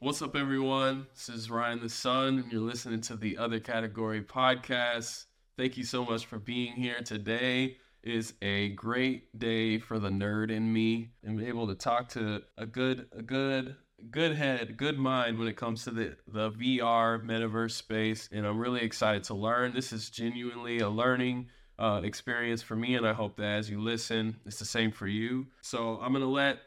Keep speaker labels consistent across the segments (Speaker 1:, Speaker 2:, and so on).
Speaker 1: What's up, everyone? This is Ryan the Son, and you're listening to the Other Category podcast. Thank you so much for being here. Today is a great day for the nerd in me, be able to talk to a good, a good, good head, good mind when it comes to the the VR metaverse space. And I'm really excited to learn. This is genuinely a learning uh, experience for me, and I hope that as you listen, it's the same for you. So I'm gonna let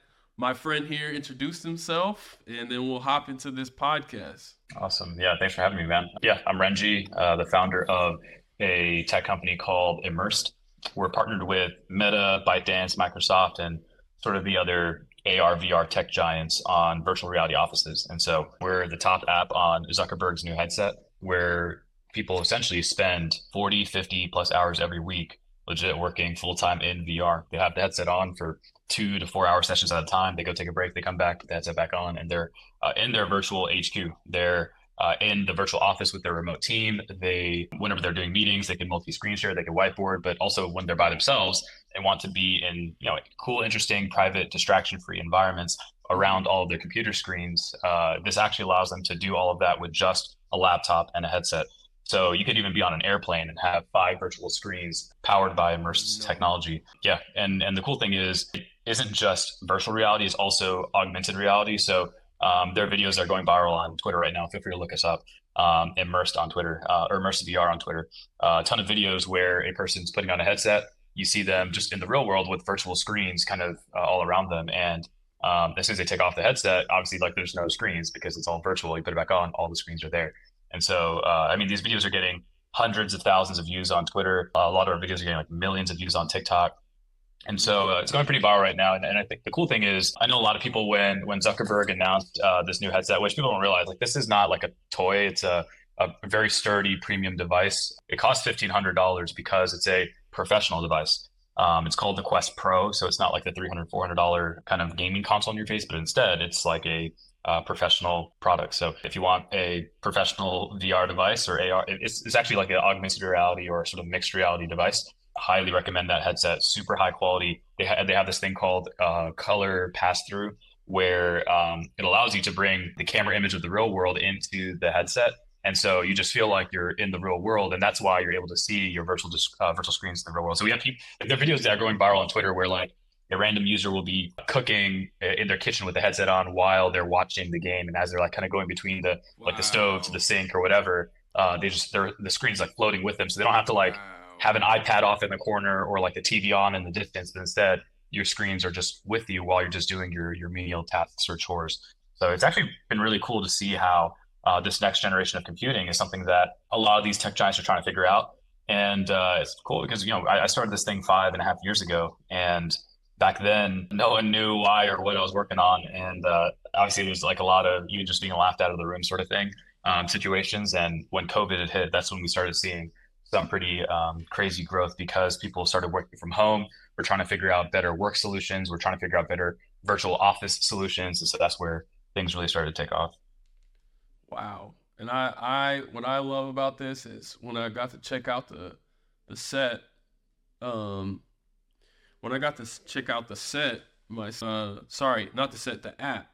Speaker 1: my friend here introduce himself, and then we'll hop into this podcast.
Speaker 2: Awesome. Yeah, thanks for having me, man. Yeah, I'm Renji, uh, the founder of a tech company called Immersed. We're partnered with Meta, ByteDance, Microsoft, and sort of the other AR, VR tech giants on virtual reality offices. And so we're the top app on Zuckerberg's new headset, where people essentially spend 40, 50 plus hours every week legit working full time in VR. They have the headset on for two to four hour sessions at a time. They go take a break, they come back, put the headset back on, and they're uh, in their virtual HQ. They're uh, in the virtual office with their remote team. They, whenever they're doing meetings, they can multi-screen share, they can whiteboard, but also when they're by themselves, they want to be in you know cool, interesting, private, distraction-free environments around all of their computer screens. Uh, this actually allows them to do all of that with just a laptop and a headset. So you could even be on an airplane and have five virtual screens powered by immersed technology. Yeah, and and the cool thing is, it isn't just virtual reality; it's also augmented reality. So um, their videos are going viral on Twitter right now. Feel free to look us up. Um, immersed on Twitter uh, or immersed VR on Twitter. Uh, a ton of videos where a person's putting on a headset. You see them just in the real world with virtual screens kind of uh, all around them. And um, as soon as they take off the headset, obviously, like there's no screens because it's all virtual. You put it back on, all the screens are there. And so, uh, I mean, these videos are getting hundreds of thousands of views on Twitter. a lot of our videos are getting like millions of views on TikTok. And so uh, it's going pretty viral right now. And, and, I think the cool thing is, I know a lot of people when when Zuckerberg announced uh, this new headset, which people don't realize, like this is not like a toy. It's a, a very sturdy premium device. It costs fifteen hundred dollars because it's a professional device. Um, it's called the Quest Pro, so it's not like the $300, 400 dollar kind of gaming console in your face, but instead it's like a uh, professional product. So if you want a professional VR device or AR, it's, it's actually like an augmented reality or sort of mixed reality device highly recommend that headset. Super high quality. They ha- they have this thing called uh, color pass through, where um, it allows you to bring the camera image of the real world into the headset, and so you just feel like you're in the real world, and that's why you're able to see your virtual uh, virtual screens in the real world. So we have people, videos that are going viral on Twitter where like a random user will be cooking in their kitchen with the headset on while they're watching the game, and as they're like kind of going between the wow. like the stove to the sink or whatever, uh, they just they're the screen's like floating with them, so they don't have to like. Have an iPad off in the corner or like the TV on in the distance, but instead your screens are just with you while you're just doing your your menial tasks or chores. So it's actually been really cool to see how uh, this next generation of computing is something that a lot of these tech giants are trying to figure out. And uh, it's cool because you know I, I started this thing five and a half years ago, and back then no one knew why or what I was working on, and uh, obviously there's like a lot of you just being laughed out of the room sort of thing um, situations. And when COVID had hit, that's when we started seeing some pretty um, crazy growth because people started working from home. We're trying to figure out better work solutions. We're trying to figure out better virtual office solutions. And so that's where things really started to take off.
Speaker 1: Wow. And I, I, what I love about this is when I got to check out the, the set, um, when I got to check out the set, my uh, sorry, not the set, the app.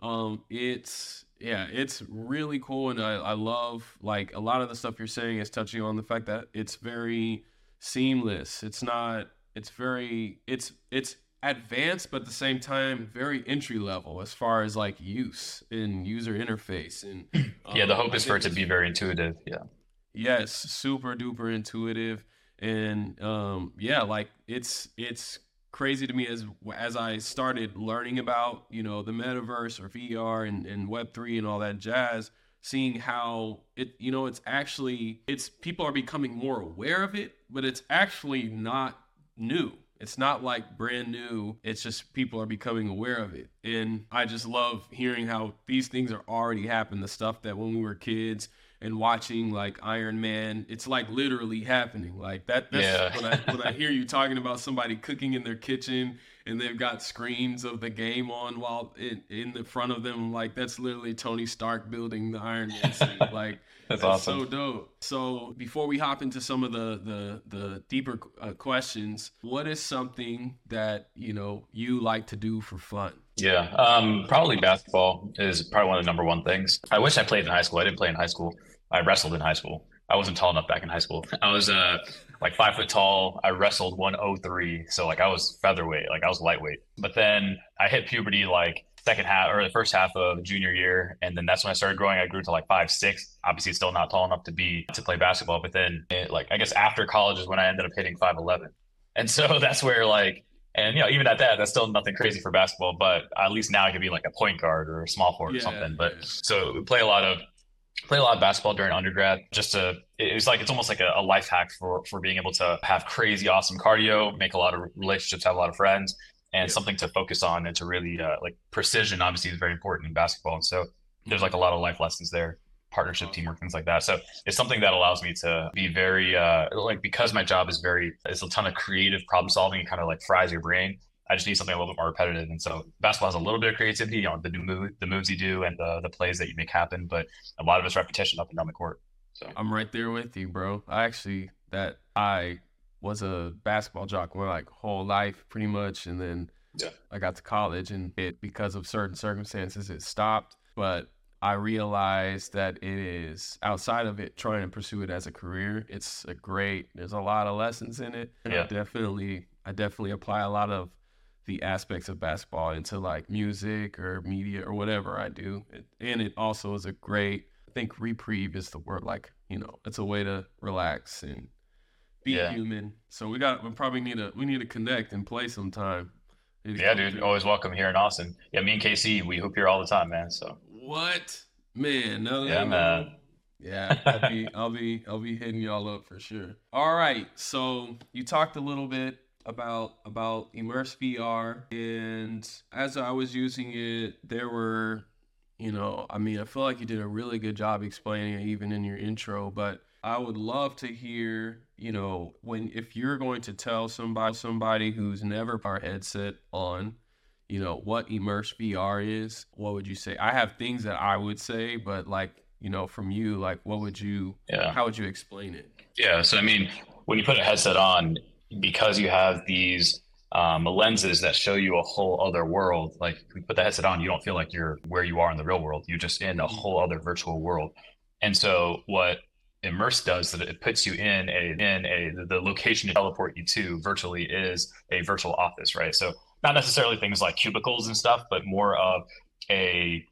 Speaker 1: Um, it's yeah, it's really cool, and I, I love like a lot of the stuff you're saying is touching on the fact that it's very seamless. It's not. It's very. It's it's advanced, but at the same time very entry level as far as like use and user interface. And
Speaker 2: um, yeah, the hope is for it to be very intuitive. Yeah.
Speaker 1: Yes, super duper intuitive, and um, yeah, like it's it's crazy to me as as I started learning about you know the metaverse or VR and, and Web three and all that jazz, seeing how it you know it's actually it's people are becoming more aware of it, but it's actually not new. It's not like brand new. It's just people are becoming aware of it. And I just love hearing how these things are already happening. The stuff that when we were kids, and watching like Iron Man, it's like literally happening. Like that. That's yeah. when I when I hear you talking about somebody cooking in their kitchen and they've got screens of the game on while in, in the front of them. Like that's literally Tony Stark building the Iron Man suit. Like that's, that's awesome. so dope. So before we hop into some of the the the deeper uh, questions, what is something that you know you like to do for fun?
Speaker 2: Yeah, um, probably basketball is probably one of the number one things. I wish I played in high school. I didn't play in high school. I wrestled in high school. I wasn't tall enough back in high school. I was uh like five foot tall. I wrestled 103. So like I was featherweight, like I was lightweight. But then I hit puberty like second half or the first half of junior year. And then that's when I started growing. I grew to like five, six, obviously still not tall enough to be to play basketball. But then it, like I guess after college is when I ended up hitting 5'11. And so that's where like and you know, even at that, that's still nothing crazy for basketball. But at least now I could be like a point guard or a small forward yeah, or something. But yeah. so we play a lot of play a lot of basketball during undergrad just to it's like it's almost like a, a, life hack for for being able to have crazy awesome cardio make a lot of relationships have a lot of friends and yeah. something to focus on and to really uh, like precision obviously is very important in basketball and so there's like a lot of life lessons there partnership teamwork things like that so it's something that allows me to be very uh, like because my job is very it's a ton of creative problem solving and kind of like fries your brain I just need something a little bit more repetitive. And so basketball has a little bit of creativity, you know, the new move, the moves you do and the the plays that you make happen, but a lot of it's repetition up and down the court. So
Speaker 1: I'm right there with you, bro. I actually that I was a basketball jock my like whole life pretty much and then yeah. I got to college and it because of certain circumstances it stopped. But I realized that it is outside of it trying to pursue it as a career. It's a great. There's a lot of lessons in it. And yeah. I definitely, I definitely apply a lot of the aspects of basketball into like music or media or whatever I do. And it also is a great, I think reprieve is the word. Like, you know, it's a way to relax and be yeah. human. So we got, we probably need to, we need to connect and play sometime.
Speaker 2: Yeah, dude. Always welcome here in Austin. Yeah, me and KC, we hoop here all the time, man. So
Speaker 1: what, man? No,
Speaker 2: yeah, man.
Speaker 1: Yeah, I'll be, I'll be, I'll be hitting y'all up for sure. All right. So you talked a little bit about about immerse VR and as I was using it there were you know I mean I feel like you did a really good job explaining it even in your intro but I would love to hear you know when if you're going to tell somebody somebody who's never put our headset on you know what immerse VR is what would you say I have things that I would say but like you know from you like what would you yeah how would you explain it
Speaker 2: yeah so I mean when you put a headset on because you have these um, lenses that show you a whole other world. Like you put the headset on, you don't feel like you're where you are in the real world. You're just in a mm-hmm. whole other virtual world. And so what Immerse does that it puts you in a in a the location to teleport you to virtually is a virtual office, right? So not necessarily things like cubicles and stuff, but more of a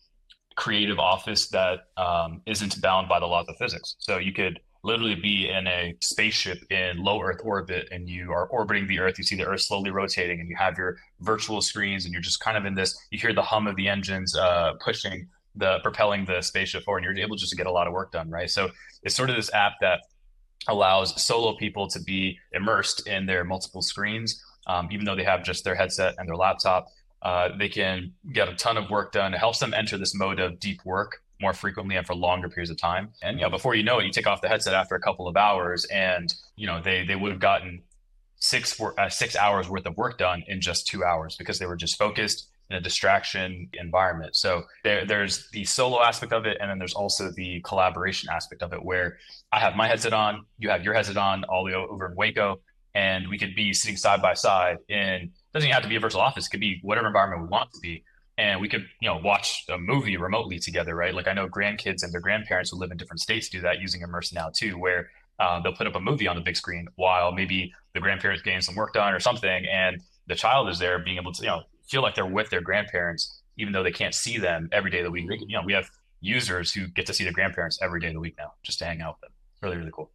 Speaker 2: creative office that um, not bound by the laws of physics. So you could literally be in a spaceship in low Earth orbit and you are orbiting the Earth. You see the Earth slowly rotating and you have your virtual screens and you're just kind of in this, you hear the hum of the engines uh, pushing the propelling the spaceship forward and you're able just to get a lot of work done, right? So it's sort of this app that allows solo people to be immersed in their multiple screens, um, even though they have just their headset and their laptop. Uh, they can get a ton of work done. It helps them enter this mode of deep work more frequently and for longer periods of time. And you know, before you know it, you take off the headset after a couple of hours, and you know they they would have gotten six uh, six hours worth of work done in just two hours because they were just focused in a distraction environment. So there, there's the solo aspect of it, and then there's also the collaboration aspect of it, where I have my headset on, you have your headset on, all the way over in Waco, and we could be sitting side by side in doesn't have to be a virtual office, it could be whatever environment we want to be. And we could you know watch a movie remotely together right? Like i know grandkids and their grandparents who live in different states do that using immerse now too where uh, they'll put up a movie on the big screen while maybe the grandparents getting some work done or something and the child is there being able to you know feel like they're with their grandparents even though they can't see them every day of the week. You know we have users who get to see their grandparents every day of the week now just to hang out with them. Really really cool.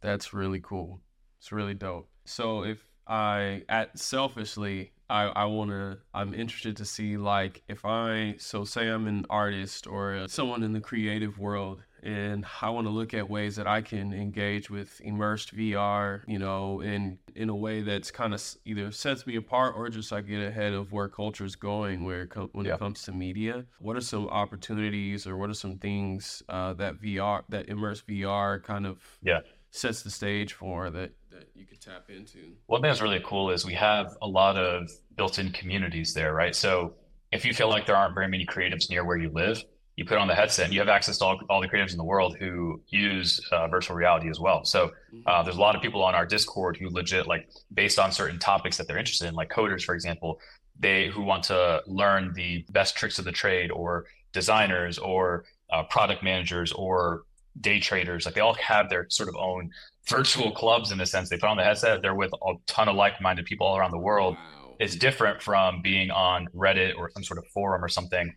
Speaker 1: That's really cool. It's really dope so if i at selfishly I, I want to, I'm interested to see like if I, so say I'm an artist or someone in the creative world and I want to look at ways that I can engage with immersed VR, you know, in in a way that's kind of either sets me apart or just I get ahead of where culture is going, where it com- when yeah. it comes to media. What are some opportunities or what are some things uh, that VR, that immersed VR, kind of
Speaker 2: yeah
Speaker 1: sets the stage for that that you could tap into.
Speaker 2: One thing that's really cool is we have a lot of built-in communities there, right? So if you feel like there aren't very many creatives near where you live, you put on the headset and you have access to all, all the creatives in the world who use uh, virtual reality as well. So mm-hmm. uh, there's a lot of people on our Discord who legit like based on certain topics that they're interested in, like coders, for example, they who want to learn the best tricks of the trade or designers or uh, product managers or day traders like they all have their sort of own virtual clubs in a sense. They put on the headset. They're with a ton of like-minded people all around the world. Wow. it's different from being on reddit or some sort of forum or something.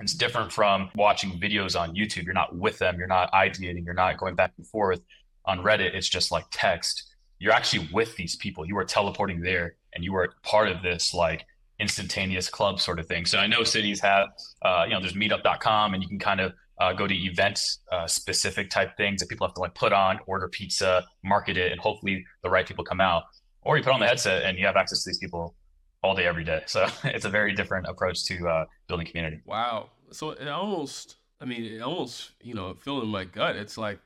Speaker 2: It's different from watching videos on youtube. You're not with them. You're not ideating. You're not going back and forth on reddit. It's just like text. You're actually with these people. You are teleporting there and you are part of this like instantaneous club sort of thing. So I know cities have, uh, you know, there's meetup.com and you can kind of uh, go to events uh, specific type things that people have to like put on, order pizza, market it, and hopefully the right people come out. Or you put on the headset and you have access to these people all day, every day. So it's a very different approach to uh, building community.
Speaker 1: Wow. So it almost, I mean, it almost, you know, feeling my gut. It's like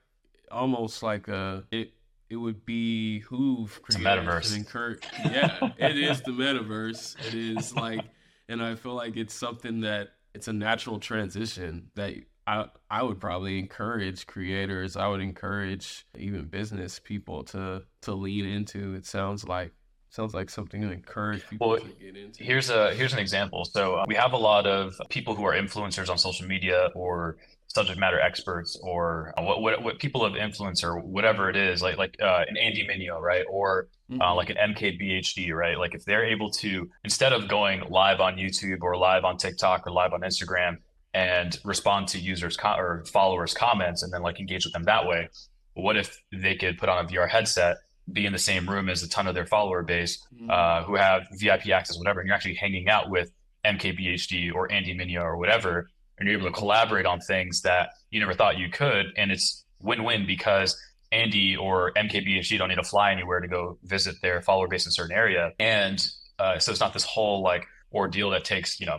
Speaker 1: almost like a, uh, it, it would behoove
Speaker 2: creators
Speaker 1: and encourage. Yeah, it is the metaverse. It is like, and I feel like it's something that it's a natural transition that I I would probably encourage creators. I would encourage even business people to to lean into. It sounds like sounds like something to encourage people well, to get into.
Speaker 2: Here's a here's an example. So uh, we have a lot of people who are influencers on social media or subject matter experts or uh, what, what, what people of influence or whatever it is, like like uh, an Andy Mineo, right, or uh, mm-hmm. uh, like an MKBHD, right? Like if they're able to instead of going live on YouTube or live on TikTok or live on Instagram and respond to users or followers comments and then like engage with them that way, what if they could put on a VR headset? be in the same room as a ton of their follower base mm-hmm. uh, who have VIP access, whatever, and you're actually hanging out with MKBHD or Andy Mineo or whatever, and you're able to collaborate on things that you never thought you could. And it's win-win because Andy or MKBHD don't need to fly anywhere to go visit their follower base in a certain area. And uh, so it's not this whole like ordeal that takes, you know,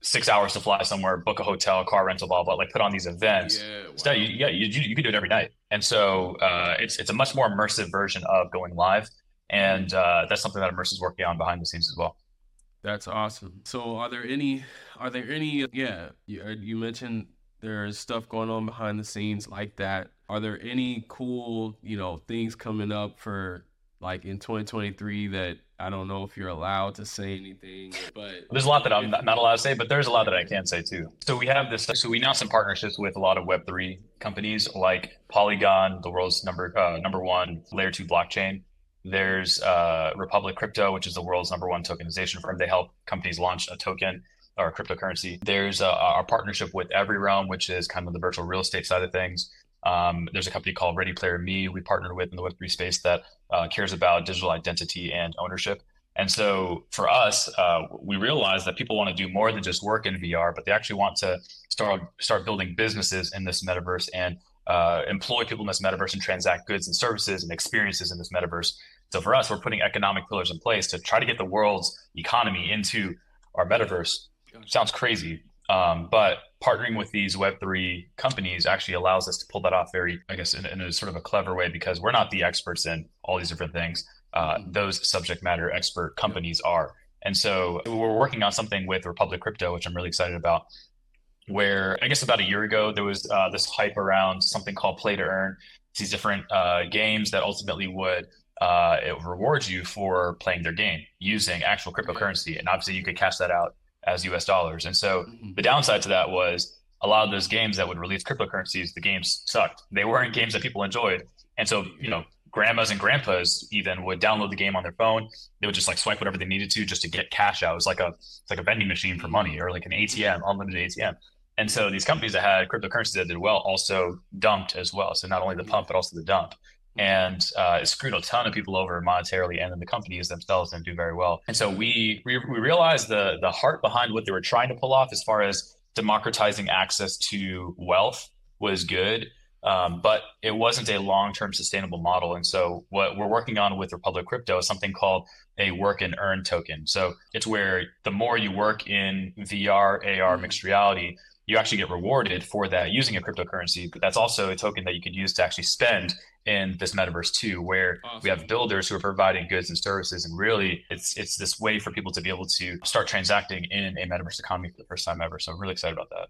Speaker 2: six hours to fly somewhere, book a hotel, car rental, blah, blah, like put on these events. Yeah, wow. Instead, you, yeah, you, you, can do it every night. And so uh, it's, it's a much more immersive version of going live. And uh, that's something that Immerse is working on behind the scenes as well.
Speaker 1: That's awesome. So, are there any? Are there any? Yeah, you, uh, you mentioned there's stuff going on behind the scenes like that. Are there any cool, you know, things coming up for like in 2023 that I don't know if you're allowed to say anything, but
Speaker 2: there's a lot that I'm not allowed to say, but there's a lot that I can say too. So we have this. So we announced some partnerships with a lot of Web3 companies like Polygon, the world's number uh, number one layer two blockchain. There's uh, Republic Crypto, which is the world's number one tokenization firm. They help companies launch a token or a cryptocurrency. There's uh, our partnership with Every Realm, which is kind of the virtual real estate side of things. Um, there's a company called Ready Player Me we partnered with in the Web3 space that uh, cares about digital identity and ownership. And so for us, uh, we realized that people want to do more than just work in VR, but they actually want to start start building businesses in this metaverse and uh, employ people in this metaverse and transact goods and services and experiences in this metaverse. So for us, we're putting economic pillars in place to try to get the world's economy into our metaverse. Sounds crazy, um, but partnering with these Web3 companies actually allows us to pull that off very, I guess, in, in a sort of a clever way because we're not the experts in all these different things. Uh, mm-hmm. those subject matter expert companies are. And so we're working on something with Republic Crypto, which I'm really excited about, where I guess about a year ago there was uh, this hype around something called play to earn. These different uh, games that ultimately would uh, it rewards you for playing their game using actual cryptocurrency, and obviously you could cash that out as U.S. dollars. And so mm-hmm. the downside to that was a lot of those games that would release cryptocurrencies, the games sucked. They weren't games that people enjoyed, and so you know grandmas and grandpas even would download the game on their phone. They would just like swipe whatever they needed to just to get cash out. It was like a it's like a vending machine for money or like an ATM, unlimited ATM. And so these companies that had cryptocurrencies that did well also dumped as well. So not only the pump, but also the dump. And uh, it screwed a ton of people over monetarily, and then the companies themselves didn't do very well. And so we, we we realized the the heart behind what they were trying to pull off, as far as democratizing access to wealth, was good, um, but it wasn't a long term sustainable model. And so what we're working on with Republic Crypto is something called a work and earn token. So it's where the more you work in VR, AR, mixed reality, you actually get rewarded for that using a cryptocurrency. But that's also a token that you could use to actually spend in this metaverse too, where awesome. we have builders who are providing goods and services, and really, it's it's this way for people to be able to start transacting in a metaverse economy for the first time ever. So I'm really excited about that.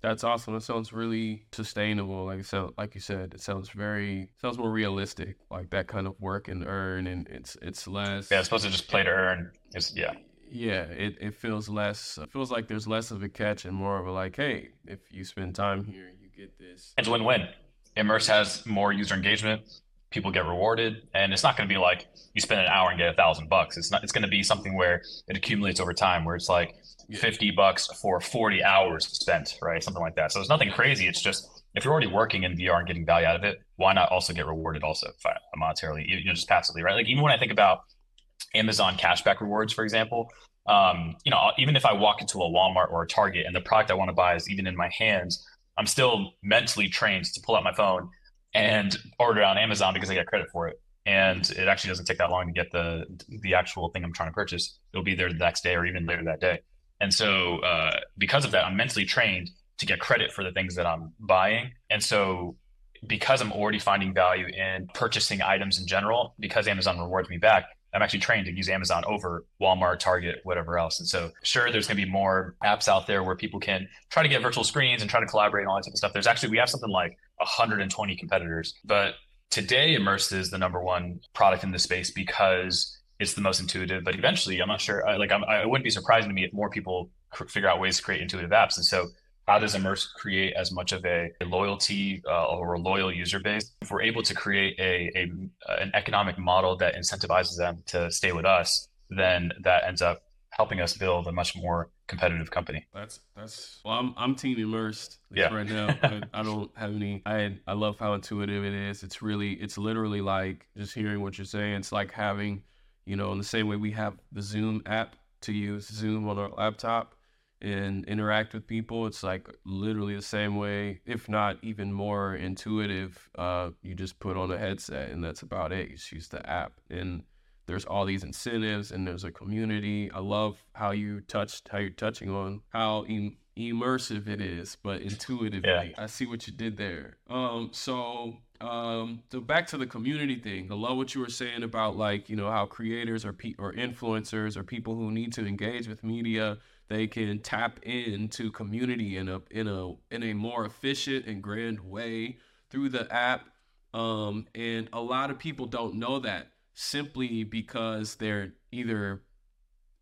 Speaker 1: That's awesome. That sounds really sustainable. Like so, like you said, it sounds very sounds more realistic. Like that kind of work and earn, and it's it's less.
Speaker 2: Yeah, it's supposed to just play to earn. It's yeah
Speaker 1: yeah, it, it feels less it feels like there's less of a catch and more of a like, hey, if you spend time here, you get this.
Speaker 2: It's win-win. Immerse has more user engagement, people get rewarded, and it's not going to be like you spend an hour and get a thousand bucks. It's not. It's going to be something where it accumulates over time, where it's like yeah. fifty bucks for forty hours spent, right? Something like that. So it's nothing crazy. It's just if you're already working in VR and getting value out of it, why not also get rewarded also monetarily, you know, just passively, right? Like even when I think about Amazon cashback rewards, for example, um, you know, even if I walk into a Walmart or a Target and the product I want to buy is even in my hands, I'm still mentally trained to pull out my phone and order on Amazon because I get credit for it. And it actually doesn't take that long to get the the actual thing I'm trying to purchase. It'll be there the next day or even later that day. And so uh, because of that, I'm mentally trained to get credit for the things that I'm buying. And so because I'm already finding value in purchasing items in general, because Amazon rewards me back, I'm actually trained to use Amazon over Walmart, Target, whatever else. And so, sure, there's going to be more apps out there where people can try to get virtual screens and try to collaborate and all that type of stuff. There's actually, we have something like 120 competitors. But today, Immersed is the number one product in the space because it's the most intuitive. But eventually, I'm not sure, like, I'm, I wouldn't be surprising to me if more people figure out ways to create intuitive apps. And so, how does Immerse create as much of a, loyalty uh, or a loyal user base? If we're able to create a, a an economic model that incentivizes them to stay with us, then that ends up helping us build a much more competitive company.
Speaker 1: That's that's well, I'm I'm team immersed yeah. right now. I, I, don't have any. I I love how intuitive it is. It's really it's literally like just hearing what you're saying. It's like having, you know, in the same way we have the Zoom app to use Zoom on our laptop and interact with people. It's like literally the same way, if not even more intuitive. Uh, you just put on a headset and that's about it. You just use the app and there's all these incentives and there's a community. I love how you touched how you're touching on how em- immersive it is, but intuitively. Yeah. I see what you did there. Um, so um, so back to the community thing. I love what you were saying about like you know how creators or pe- or influencers or people who need to engage with media they can tap into community in a in a in a more efficient and grand way through the app. Um, and a lot of people don't know that simply because they're either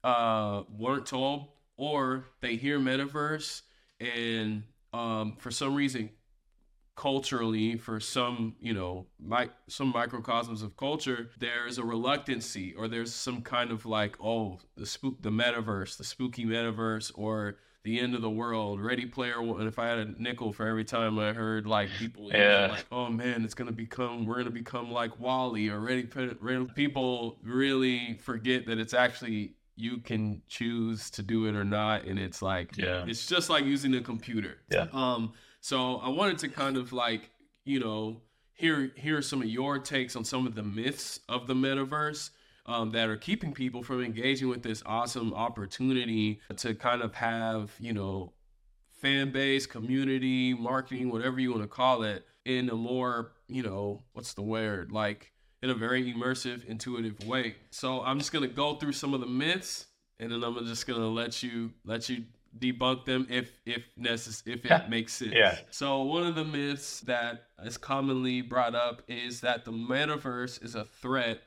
Speaker 1: uh, weren't told or they hear metaverse and um, for some reason culturally for some you know mi- some microcosms of culture there's a reluctancy or there's some kind of like oh the spook the metaverse the spooky metaverse or the end of the world. Ready player one if i had a nickel for every time i heard like people yeah. like oh man it's gonna become we're gonna become like WALL-E or ready people really forget that it's actually you can choose to do it or not. And it's like yeah. it's just like using a computer.
Speaker 2: Yeah.
Speaker 1: Um so I wanted to kind of like, you know, hear hear some of your takes on some of the myths of the metaverse um, that are keeping people from engaging with this awesome opportunity to kind of have, you know, fan base, community, marketing, whatever you want to call it, in a more, you know, what's the word? Like in a very immersive, intuitive way. So I'm just gonna go through some of the myths and then I'm just gonna let you let you debunk them if if necessary if it yeah. makes sense.
Speaker 2: Yeah.
Speaker 1: So one of the myths that is commonly brought up is that the metaverse is a threat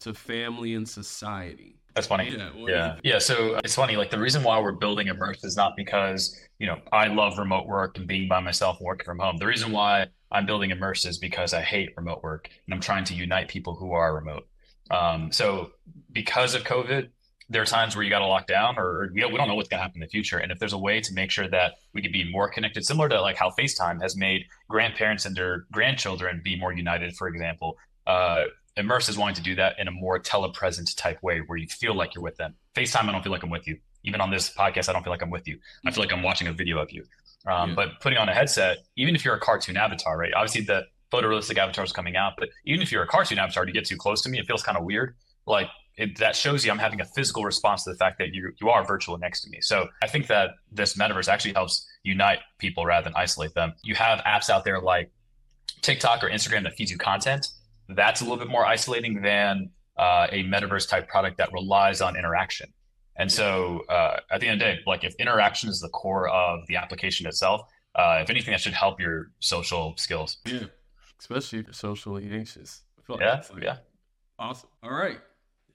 Speaker 1: to family and society.
Speaker 2: That's funny. Yeah. Yeah. Yeah. So it's funny. Like the reason why we're building Immerse is not because, you know, I love remote work and being by myself and working from home. The reason why I'm building Immerse is because I hate remote work and I'm trying to unite people who are remote. Um, so because of COVID, there are times where you got to lock down or, we don't know what's going to happen in the future. And if there's a way to make sure that we could be more connected, similar to like how FaceTime has made grandparents and their grandchildren be more united, for example, uh, Immerse is wanting to do that in a more telepresent type way where you feel like you're with them. FaceTime, I don't feel like I'm with you. Even on this podcast, I don't feel like I'm with you. I feel like I'm watching a video of you. Um, yeah. But putting on a headset, even if you're a cartoon avatar, right? Obviously, the photorealistic avatar is coming out, but even if you're a cartoon avatar to get too close to me, it feels kind of weird. Like it, that shows you I'm having a physical response to the fact that you you are virtual next to me. So I think that this metaverse actually helps unite people rather than isolate them. You have apps out there like TikTok or Instagram that feeds you content. That's a little bit more isolating than uh, a metaverse type product that relies on interaction. And so uh, at the end of the day, like if interaction is the core of the application itself, uh, if anything, that should help your social skills.
Speaker 1: Yeah, especially if you're socially anxious.
Speaker 2: Like yeah, yeah.
Speaker 1: Awesome. All right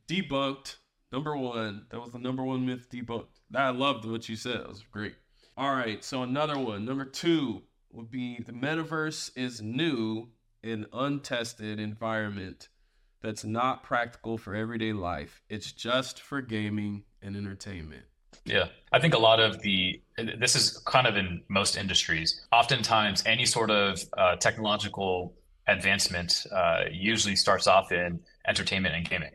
Speaker 1: debunked Number one. That was the number one myth debunked. I loved what you said. It was great. All right. So another one. Number two would be the metaverse is new and untested environment that's not practical for everyday life. It's just for gaming and entertainment.
Speaker 2: Yeah, I think a lot of the this is kind of in most industries. Oftentimes, any sort of uh, technological advancement uh, usually starts off in entertainment and gaming,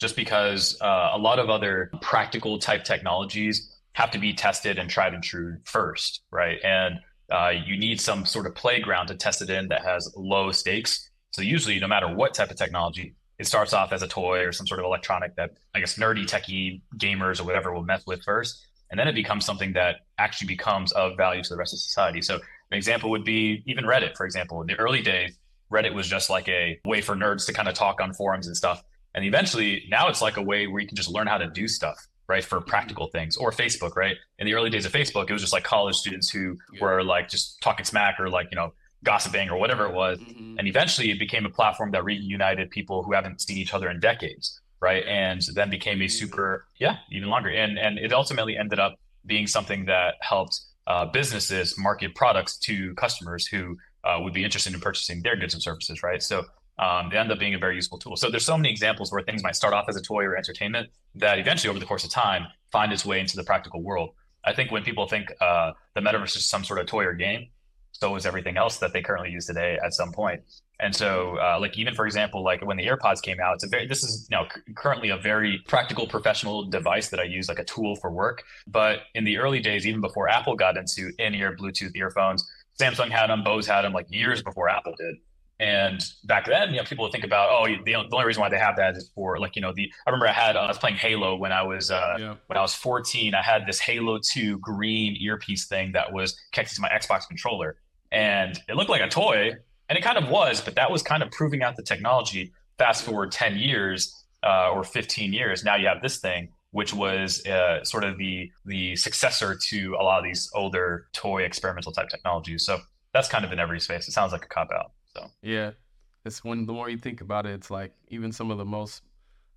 Speaker 2: just because uh, a lot of other practical type technologies have to be tested and tried and true first, right? And uh, you need some sort of playground to test it in that has low stakes. So usually, no matter what type of technology, it starts off as a toy or some sort of electronic that I guess nerdy techie gamers or whatever will mess with first. And then it becomes something that actually becomes of value to the rest of society. So an example would be even Reddit, for example. In the early days, Reddit was just like a way for nerds to kind of talk on forums and stuff. And eventually now it's like a way where you can just learn how to do stuff, right? For practical things. Or Facebook, right? In the early days of Facebook, it was just like college students who yeah. were like just talking smack or like, you know, gossiping or whatever it was. Mm-hmm. And eventually it became a platform that reunited people who haven't seen each other in decades. Right. And then became a super, yeah, even longer. And and it ultimately ended up being something that helped uh, businesses market products to customers who uh, would be interested in purchasing their goods and services. Right. So um, they end up being a very useful tool. So there's so many examples where things might start off as a toy or entertainment that eventually over the course of time find its way into the practical world. I think when people think uh, the metaverse is some sort of toy or game, so is everything else that they currently use today at some point. And so, uh, like even for example, like when the AirPods came out, it's a very this is you now c- currently a very practical professional device that I use like a tool for work. But in the early days, even before Apple got into in-ear Bluetooth earphones, Samsung had them, Bose had them, like years before Apple did. And back then, you know, people would think about, oh, the, the only reason why they have that is for like, you know, the. I remember I had uh, I was playing Halo when I was uh, yeah. when I was 14. I had this Halo 2 green earpiece thing that was connected to my Xbox controller, and it looked like a toy, and it kind of was, but that was kind of proving out the technology. Fast forward 10 years uh, or 15 years, now you have this thing, which was uh, sort of the the successor to a lot of these older toy experimental type technologies. So that's kind of in every space. It sounds like a cop out. So
Speaker 1: yeah, it's when the more you think about it, it's like even some of the most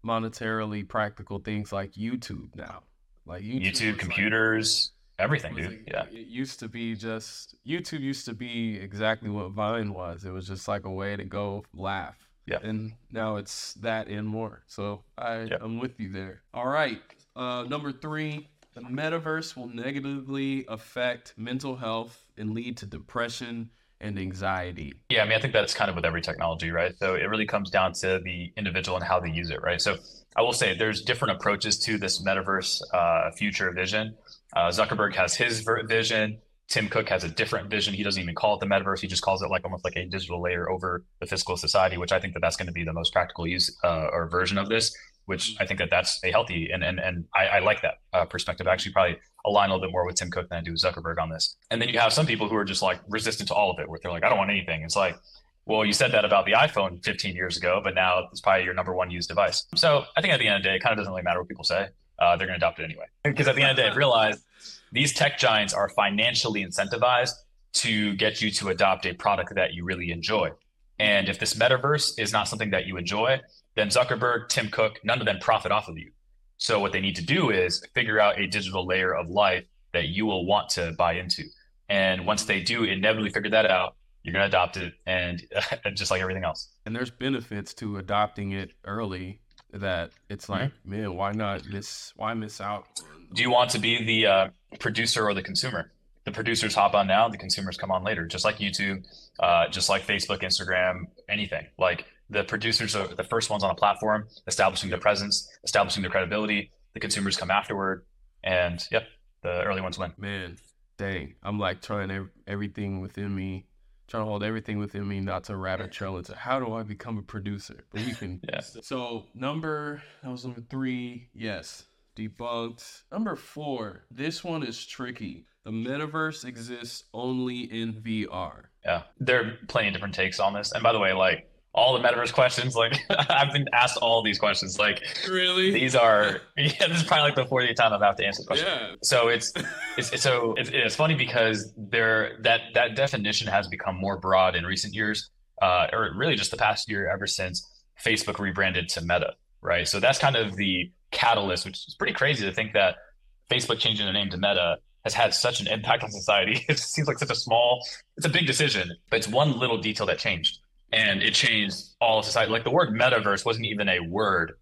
Speaker 1: monetarily practical things like YouTube now, like
Speaker 2: YouTube, YouTube computers. Like, everything, dude. Like, yeah.
Speaker 1: It used to be just YouTube used to be exactly what Vine was. It was just like a way to go laugh.
Speaker 2: Yeah.
Speaker 1: And now it's that and more. So I yeah. I'm with you there. All right. Uh, number three, the metaverse will negatively affect mental health and lead to depression and anxiety.
Speaker 2: Yeah, I mean, I think that's kind of with every technology, right? So it really comes down to the individual and how they use it, right? So I will say there's different approaches to this metaverse uh, future vision. Uh, Zuckerberg has his vision. Tim Cook has a different vision. He doesn't even call it the metaverse. He just calls it like almost like a digital layer over the physical society, which I think that that's going to be the most practical use uh, or version of this. Which I think that that's a healthy and and and I, I like that uh, perspective. Actually probably align a little bit more with Tim Cook than I do with Zuckerberg on this. And then you have some people who are just like resistant to all of it, where they're like, I don't want anything. It's like, well, you said that about the iPhone 15 years ago, but now it's probably your number one used device. So I think at the end of the day, it kind of doesn't really matter what people say. Uh, they're going to adopt it anyway. Because at the end of the day, I've realized these tech giants are financially incentivized to get you to adopt a product that you really enjoy. And if this metaverse is not something that you enjoy, then Zuckerberg, Tim Cook, none of them profit off of you. So what they need to do is figure out a digital layer of life that you will want to buy into. And once they do inevitably figure that out, you're going to adopt it and just like everything else.
Speaker 1: And there's benefits to adopting it early that it's like, mm-hmm. man, why not miss why miss out
Speaker 2: do you want to be the uh, producer or the consumer? The producers hop on now, the consumers come on later, just like YouTube, uh, just like Facebook, Instagram, anything. Like the producers are the first ones on a platform, establishing their presence, establishing their credibility. The consumers come afterward, and yep, the early ones win.
Speaker 1: Man, dang, I'm like trying everything within me, trying to hold everything within me not to rabbit trail into how do I become a producer. But we can.
Speaker 2: yeah.
Speaker 1: So number that was number three. Yes, debunked. Number four, this one is tricky. The metaverse exists only in VR.
Speaker 2: Yeah, there are plenty of different takes on this. And by the way, like all the metaverse questions, like I've been asked all these questions. Like,
Speaker 1: really?
Speaker 2: These are yeah. This is probably like the 40th time I've had to answer the question. Yeah. So it's it's so it's, it's funny because there that that definition has become more broad in recent years, uh, or really just the past year ever since Facebook rebranded to Meta right? So that's kind of the catalyst, which is pretty crazy to think that Facebook changing the name to Meta has had such an impact on society. It seems like such a small, it's a big decision, but it's one little detail that changed. And it changed all of society. Like the word metaverse wasn't even a word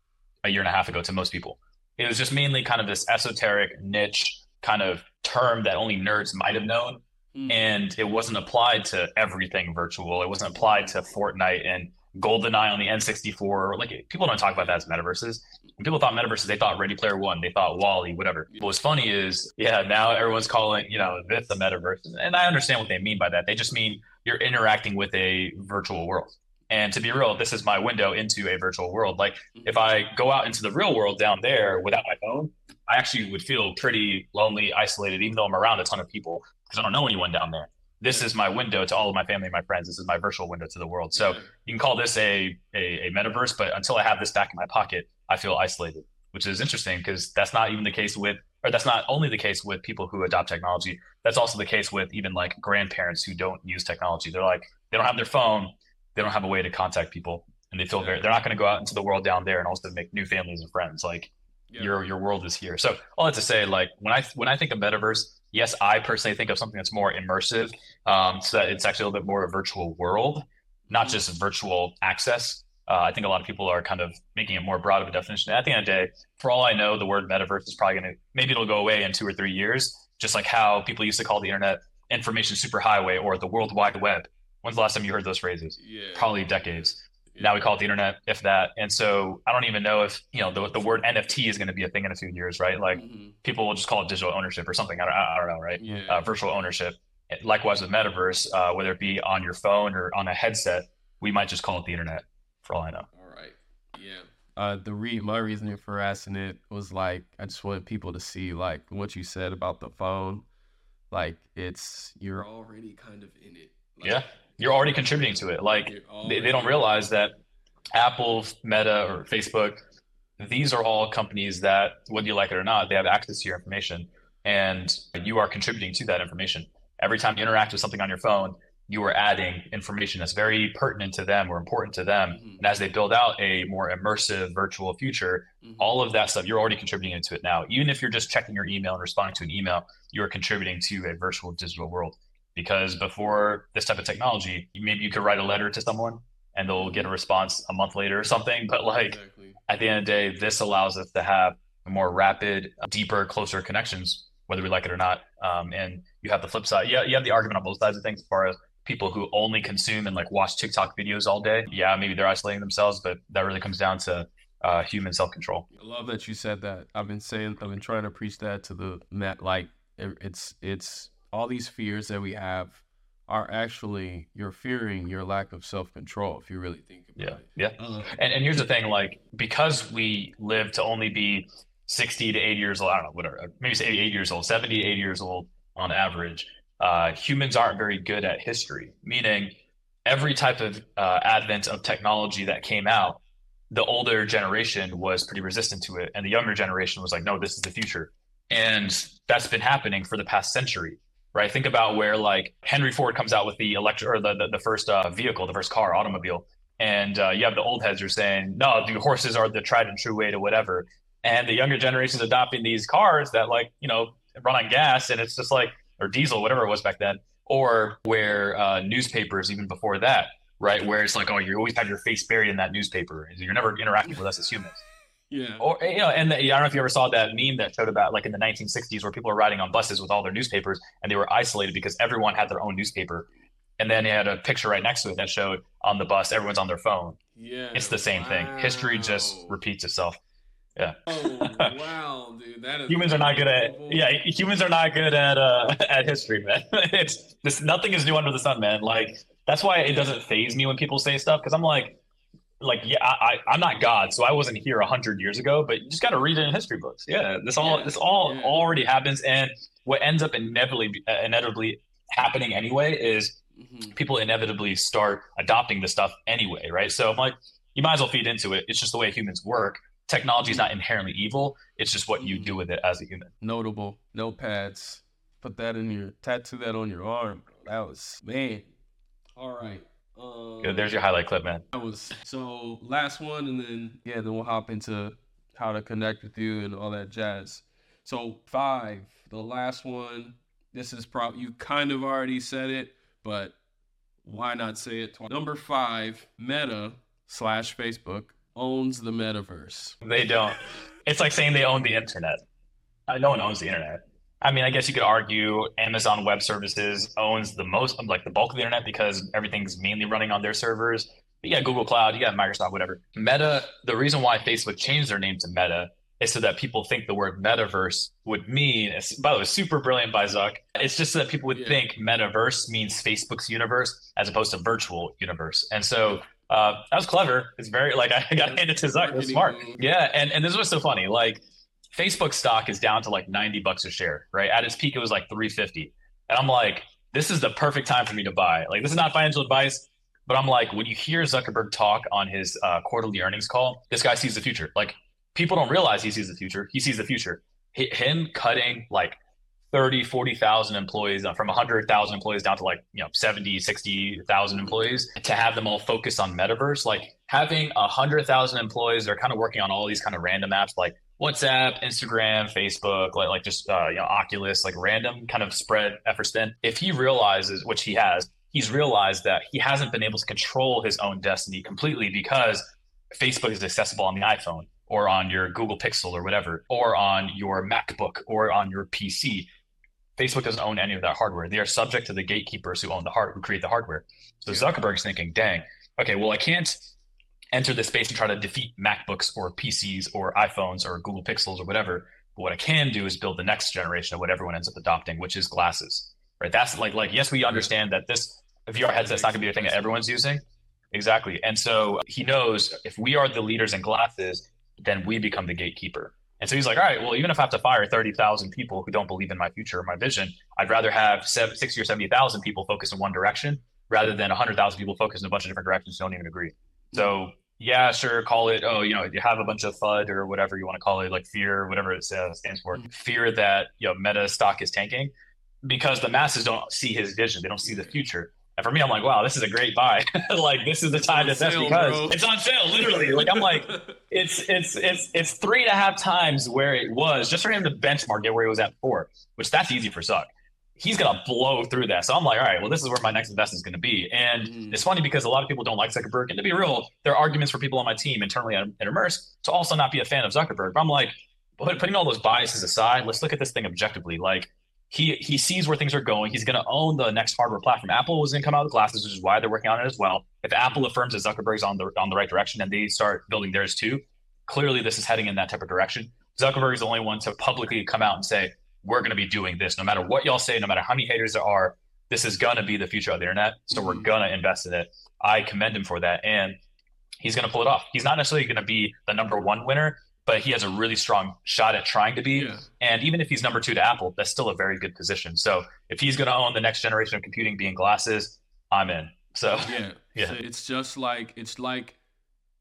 Speaker 2: a year and a half ago to most people. It was just mainly kind of this esoteric niche kind of term that only nerds might have known. Mm. And it wasn't applied to everything virtual. It wasn't applied to Fortnite and GoldenEye on the N64. Like people don't talk about that as metaverses. When people thought metaverses, they thought Ready Player One, they thought WALL-E, whatever. What was funny is, yeah, now everyone's calling, you know, this the metaverse. And I understand what they mean by that. They just mean you're interacting with a virtual world. And to be real, this is my window into a virtual world. Like if I go out into the real world down there without my phone, I actually would feel pretty lonely, isolated, even though I'm around a ton of people because I don't know anyone down there this is my window to all of my family my friends. This is my virtual window to the world. So you can call this a, a, a metaverse, but until I have this back in my pocket, I feel isolated, which is interesting because that's not even the case with, or that's not only the case with people who adopt technology. That's also the case with even like grandparents who don't use technology. They're like they don't have their phone, they don't have a way to contact people, and they feel very. They're not going to go out into the world down there and also make new families and friends. Like yeah. your your world is here. So all that to say, like when I when I think of metaverse, yes, I personally think of something that's more immersive, um, so that it's actually a little bit more a virtual world, not just virtual access. Uh, I think a lot of people are kind of making it more broad of a definition. At the end of the day, for all I know, the word metaverse is probably going to maybe it'll go away in two or three years, just like how people used to call the internet information superhighway or the world wide web. When's the last time you heard those phrases? Yeah. Probably decades. Now we call it the internet, if that. And so I don't even know if you know the, the word NFT is going to be a thing in a few years, right? Like mm-hmm. people will just call it digital ownership or something. I don't, I don't know, right? Yeah. Uh, virtual ownership. Likewise with metaverse, uh, whether it be on your phone or on a headset, we might just call it the internet, for all I know.
Speaker 1: All right. Yeah. Uh, the re my reasoning for asking it was like I just wanted people to see like what you said about the phone, like it's you're already kind of in it.
Speaker 2: Like, yeah you're already contributing to it. Like they, they don't realize that Apple, Meta, or Facebook, these are all companies that, whether you like it or not, they have access to your information and you are contributing to that information. Every time you interact with something on your phone, you are adding information that's very pertinent to them or important to them. Mm-hmm. And as they build out a more immersive virtual future, mm-hmm. all of that stuff, you're already contributing into it now. Even if you're just checking your email and responding to an email, you are contributing to a virtual digital world because before this type of technology, maybe you could write a letter to someone and they'll get a response a month later or something. But like exactly. at the end of the day, this allows us to have more rapid, deeper, closer connections, whether we like it or not. Um, and you have the flip side. Yeah, you have the argument on both sides of things as far as people who only consume and like watch TikTok videos all day. Yeah, maybe they're isolating themselves, but that really comes down to uh, human self control.
Speaker 1: I love that you said that. I've been saying, I've been trying to preach that to the net. Like it's it's all these fears that we have are actually you're fearing your lack of self control if you really think
Speaker 2: about yeah, it. Yeah. Uh, and and here's the thing, like because we live to only be 60 to 80 years old, I don't know, whatever, maybe say 80 years old, 70 80 years old on average, uh, humans aren't very good at history, meaning every type of uh, advent of technology that came out, the older generation was pretty resistant to it. And the younger generation was like, no, this is the future. And that's been happening for the past century right? Think about where like Henry Ford comes out with the electric or the the, the first uh, vehicle, the first car, automobile, and uh, you have the old heads are saying, no, the horses are the tried and true way to whatever, and the younger generations adopting these cars that like you know run on gas, and it's just like or diesel, whatever it was back then, or where uh, newspapers even before that, right? Where it's like, oh, you always have your face buried in that newspaper, you're never interacting with us as humans.
Speaker 1: Yeah.
Speaker 2: Or you know, and the, I don't know if you ever saw that meme that showed about like in the 1960s where people were riding on buses with all their newspapers and they were isolated because everyone had their own newspaper. And then they had a picture right next to it that showed on the bus everyone's on their phone.
Speaker 1: Yeah.
Speaker 2: It's the same wow. thing. History just repeats itself. Yeah.
Speaker 1: Oh wow, dude, that is
Speaker 2: humans are not good at yeah. Humans are not good at uh at history, man. it's this nothing is new under the sun, man. Like that's why it doesn't faze me when people say stuff because I'm like, like yeah I, I am not god so i wasn't here a 100 years ago but you just got to read it in history books yeah this all yeah. this all yeah. already happens and what ends up inevitably inevitably happening anyway is mm-hmm. people inevitably start adopting the stuff anyway right so i'm like you might as well feed into it it's just the way humans work technology is not inherently evil it's just what you do mm-hmm. with it as a human
Speaker 1: notable notepads put that in your tattoo that on your arm that was man all right
Speaker 2: um, Good. There's your highlight clip, man.
Speaker 1: That was so last one, and then yeah, then we'll hop into how to connect with you and all that jazz. So five, the last one. This is probably you kind of already said it, but why not say it twice? Number five, Meta slash Facebook owns the metaverse.
Speaker 2: They don't. It's like saying they own the internet. Uh, no one owns the internet. I mean, I guess you could argue Amazon Web Services owns the most, like the bulk of the internet because everything's mainly running on their servers. But yeah, Google Cloud, you got Microsoft, whatever. Meta, the reason why Facebook changed their name to Meta is so that people think the word metaverse would mean, by the way, super brilliant by Zuck. It's just so that people would yeah. think metaverse means Facebook's universe as opposed to virtual universe. And so uh, that was clever. It's very, like, I got to hand it to Zuck. It was smart. Yeah. And, and this was so funny. Like, Facebook stock is down to like 90 bucks a share, right? At its peak, it was like 350. And I'm like, this is the perfect time for me to buy. Like, this is not financial advice, but I'm like, when you hear Zuckerberg talk on his uh, quarterly earnings call, this guy sees the future. Like, people don't realize he sees the future. He sees the future. H- him cutting like 30, 40,000 employees uh, from 100,000 employees down to like, you know, 70, 60,000 employees to have them all focus on metaverse. Like having 100,000 employees, they're kind of working on all these kind of random apps like WhatsApp, Instagram, Facebook, like, like just, uh, you know, Oculus, like random kind of spread efforts. Then if he realizes, which he has, he's realized that he hasn't been able to control his own destiny completely because Facebook is accessible on the iPhone or on your Google Pixel or whatever, or on your MacBook or on your PC. Facebook doesn't own any of that hardware. They are subject to the gatekeepers who own the heart, who create the hardware. So yeah. Zuckerberg's thinking, dang, okay, well, I can't enter this space and try to defeat MacBooks or PCs or iPhones or Google Pixels or whatever. But what I can do is build the next generation of what everyone ends up adopting, which is glasses. Right. That's like like yes, we understand that this VR headset's not gonna be a thing that everyone's using. Exactly. And so he knows if we are the leaders in glasses, then we become the gatekeeper. And so he's like, all right, well, even if I have to fire 30,000 people who don't believe in my future or my vision, I'd rather have 60 or 70,000 people focus in one direction rather than 100,000 people focus in a bunch of different directions who don't even agree. So, yeah, sure, call it, oh, you know, you have a bunch of FUD or whatever you want to call it, like fear, whatever it says, stands for, mm-hmm. fear that, you know, meta stock is tanking because the masses don't see his vision. They don't see the future. And for me, I'm like, wow, this is a great buy. like this is the time to invest because bro. it's on sale, literally. like I'm like, it's it's it's it's three and a half times where it was just for him to benchmark it where he was at before, which that's easy for Zuck. He's gonna blow through that. So I'm like, all right, well, this is where my next investment is gonna be. And mm. it's funny because a lot of people don't like Zuckerberg. And to be real, there are arguments for people on my team internally at, at Immersed to also not be a fan of Zuckerberg. But I'm like, putting all those biases aside, let's look at this thing objectively. Like he he sees where things are going. He's going to own the next hardware platform. Apple was going to come out with glasses, which is why they're working on it as well. If Apple affirms that Zuckerberg's on the on the right direction and they start building theirs too, clearly this is heading in that type of direction. Zuckerberg is the only one to publicly come out and say we're going to be doing this, no matter what y'all say, no matter how many haters there are. This is going to be the future of the internet, so mm-hmm. we're going to invest in it. I commend him for that, and he's going to pull it off. He's not necessarily going to be the number one winner, but he has a really strong shot at trying to be. Yeah. And even if he's number two to Apple, that's still a very good position. So if he's going to own the next generation of computing being glasses, I'm in. So
Speaker 1: yeah, yeah. So it's just like it's like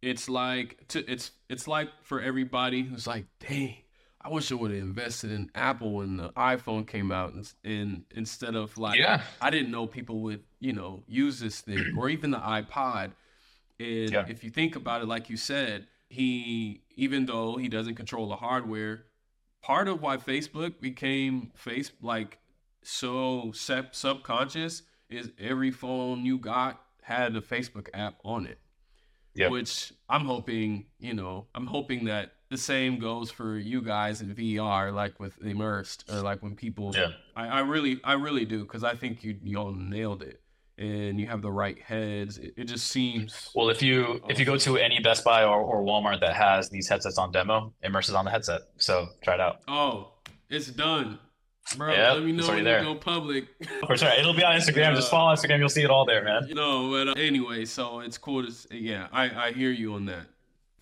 Speaker 1: it's like to, it's it's like for everybody who's like, dang, I wish I would have invested in Apple when the iPhone came out, and, and instead of like, yeah. I didn't know people would you know use this thing or even the iPod. And yeah. if you think about it, like you said, he even though he doesn't control the hardware, part of why Facebook became face like so sub- subconscious is every phone you got had a Facebook app on it. Yeah. Which I'm hoping, you know, I'm hoping that the same goes for you guys in VR, like with immersed, or like when people. Yeah. I, I really, I really do, because I think you y'all nailed it and you have the right heads. It, it just seems
Speaker 2: well. If you if you go to any Best Buy or, or Walmart that has these headsets on demo, immerses on the headset. So try it out.
Speaker 1: Oh, it's done. Bro, yep, let me know when you go public.
Speaker 2: For sure. It'll be on Instagram. Uh, Just follow Instagram. You'll see it all there, man.
Speaker 1: You know, but uh, anyway, so it's cool to yeah, I, I hear you on that.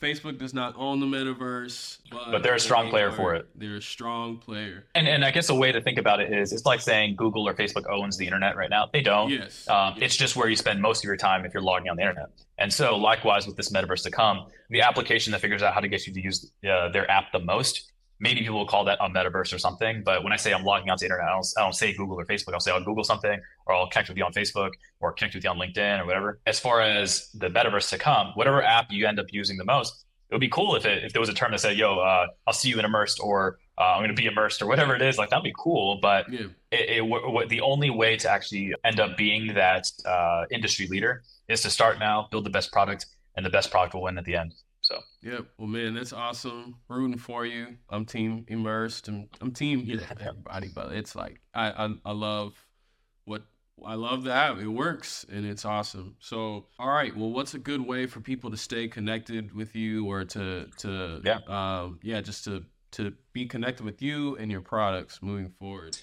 Speaker 1: Facebook does not own the metaverse,
Speaker 2: but, but they're a strong they player are, for it.
Speaker 1: They're a strong player.
Speaker 2: And and I guess a way to think about it is it's like saying Google or Facebook owns the internet right now. They don't.
Speaker 1: Yes.
Speaker 2: Um,
Speaker 1: yes.
Speaker 2: It's just where you spend most of your time if you're logging on the internet. And so likewise with this metaverse to come, the application that figures out how to get you to use uh, their app the most maybe people will call that a metaverse or something. But when I say I'm logging onto the internet, I don't, I don't say Google or Facebook. I'll say I'll Google something or I'll connect with you on Facebook or connect with you on LinkedIn or whatever. As far as the metaverse to come, whatever app you end up using the most, it would be cool if it if there was a term that said, "Yo, uh, I'll see you in immersed," or uh, "I'm going to be immersed," or whatever it is. Like that'd be cool. But yeah. it, it w- w- the only way to actually end up being that uh, industry leader is to start now, build the best product, and the best product will win at the end. So
Speaker 1: yep. well, man, that's awesome. Rooting for you. I'm team immersed, and I'm team yeah, everybody. But it's like I, I I love what I love that it works and it's awesome. So, all right, well, what's a good way for people to stay connected with you or to to
Speaker 2: yeah
Speaker 1: um, yeah just to to be connected with you and your products moving forward?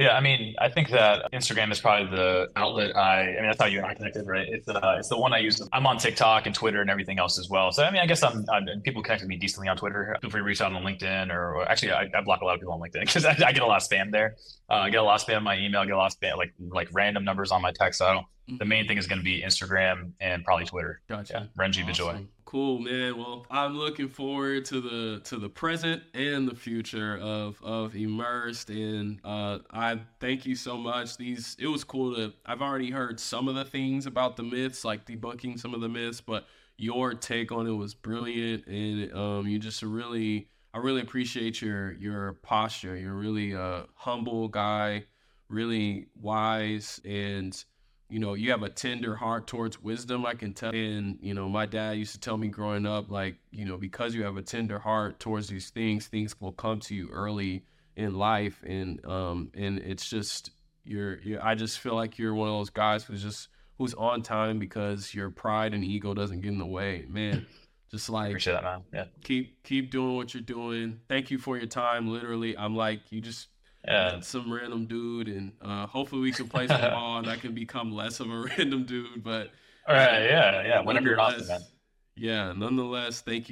Speaker 2: Yeah, I mean, I think that Instagram is probably the outlet. I, I mean, that's how you and I connected, right? It's uh, it's the one I use. I'm on TikTok and Twitter and everything else as well. So I mean, I guess I'm, I'm people connect with me decently on Twitter. Feel free to reach out on LinkedIn, or, or actually, I, I, block a lot of people on LinkedIn because I, I, get a lot of spam there. Uh, I get a lot of spam on my email. I get a lot of spam like like random numbers on my text. So I don't the main thing is going to be Instagram and probably Twitter.
Speaker 1: Gotcha.
Speaker 2: Yeah, Renji awesome.
Speaker 1: Cool, man. Well, I'm looking forward to the to the present and the future of of immersed, and uh, I thank you so much. These it was cool to. I've already heard some of the things about the myths, like debunking some of the myths, but your take on it was brilliant, and um, you just really. I really appreciate your your posture. You're really a humble guy, really wise, and you know, you have a tender heart towards wisdom, I can tell. And, you know, my dad used to tell me growing up, like, you know, because you have a tender heart towards these things, things will come to you early in life. And, um, and it's just, you're, you're I just feel like you're one of those guys who's just, who's on time because your pride and ego doesn't get in the way, man. Just like
Speaker 2: appreciate that, man. Yeah.
Speaker 1: Keep keep doing what you're doing. Thank you for your time. Literally, I'm like you just yeah. some random dude, and uh, hopefully we can play some ball, and I can become less of a random dude. But
Speaker 2: all right, yeah, yeah. Whenever you're off, man.
Speaker 1: Yeah. Nonetheless, thank you.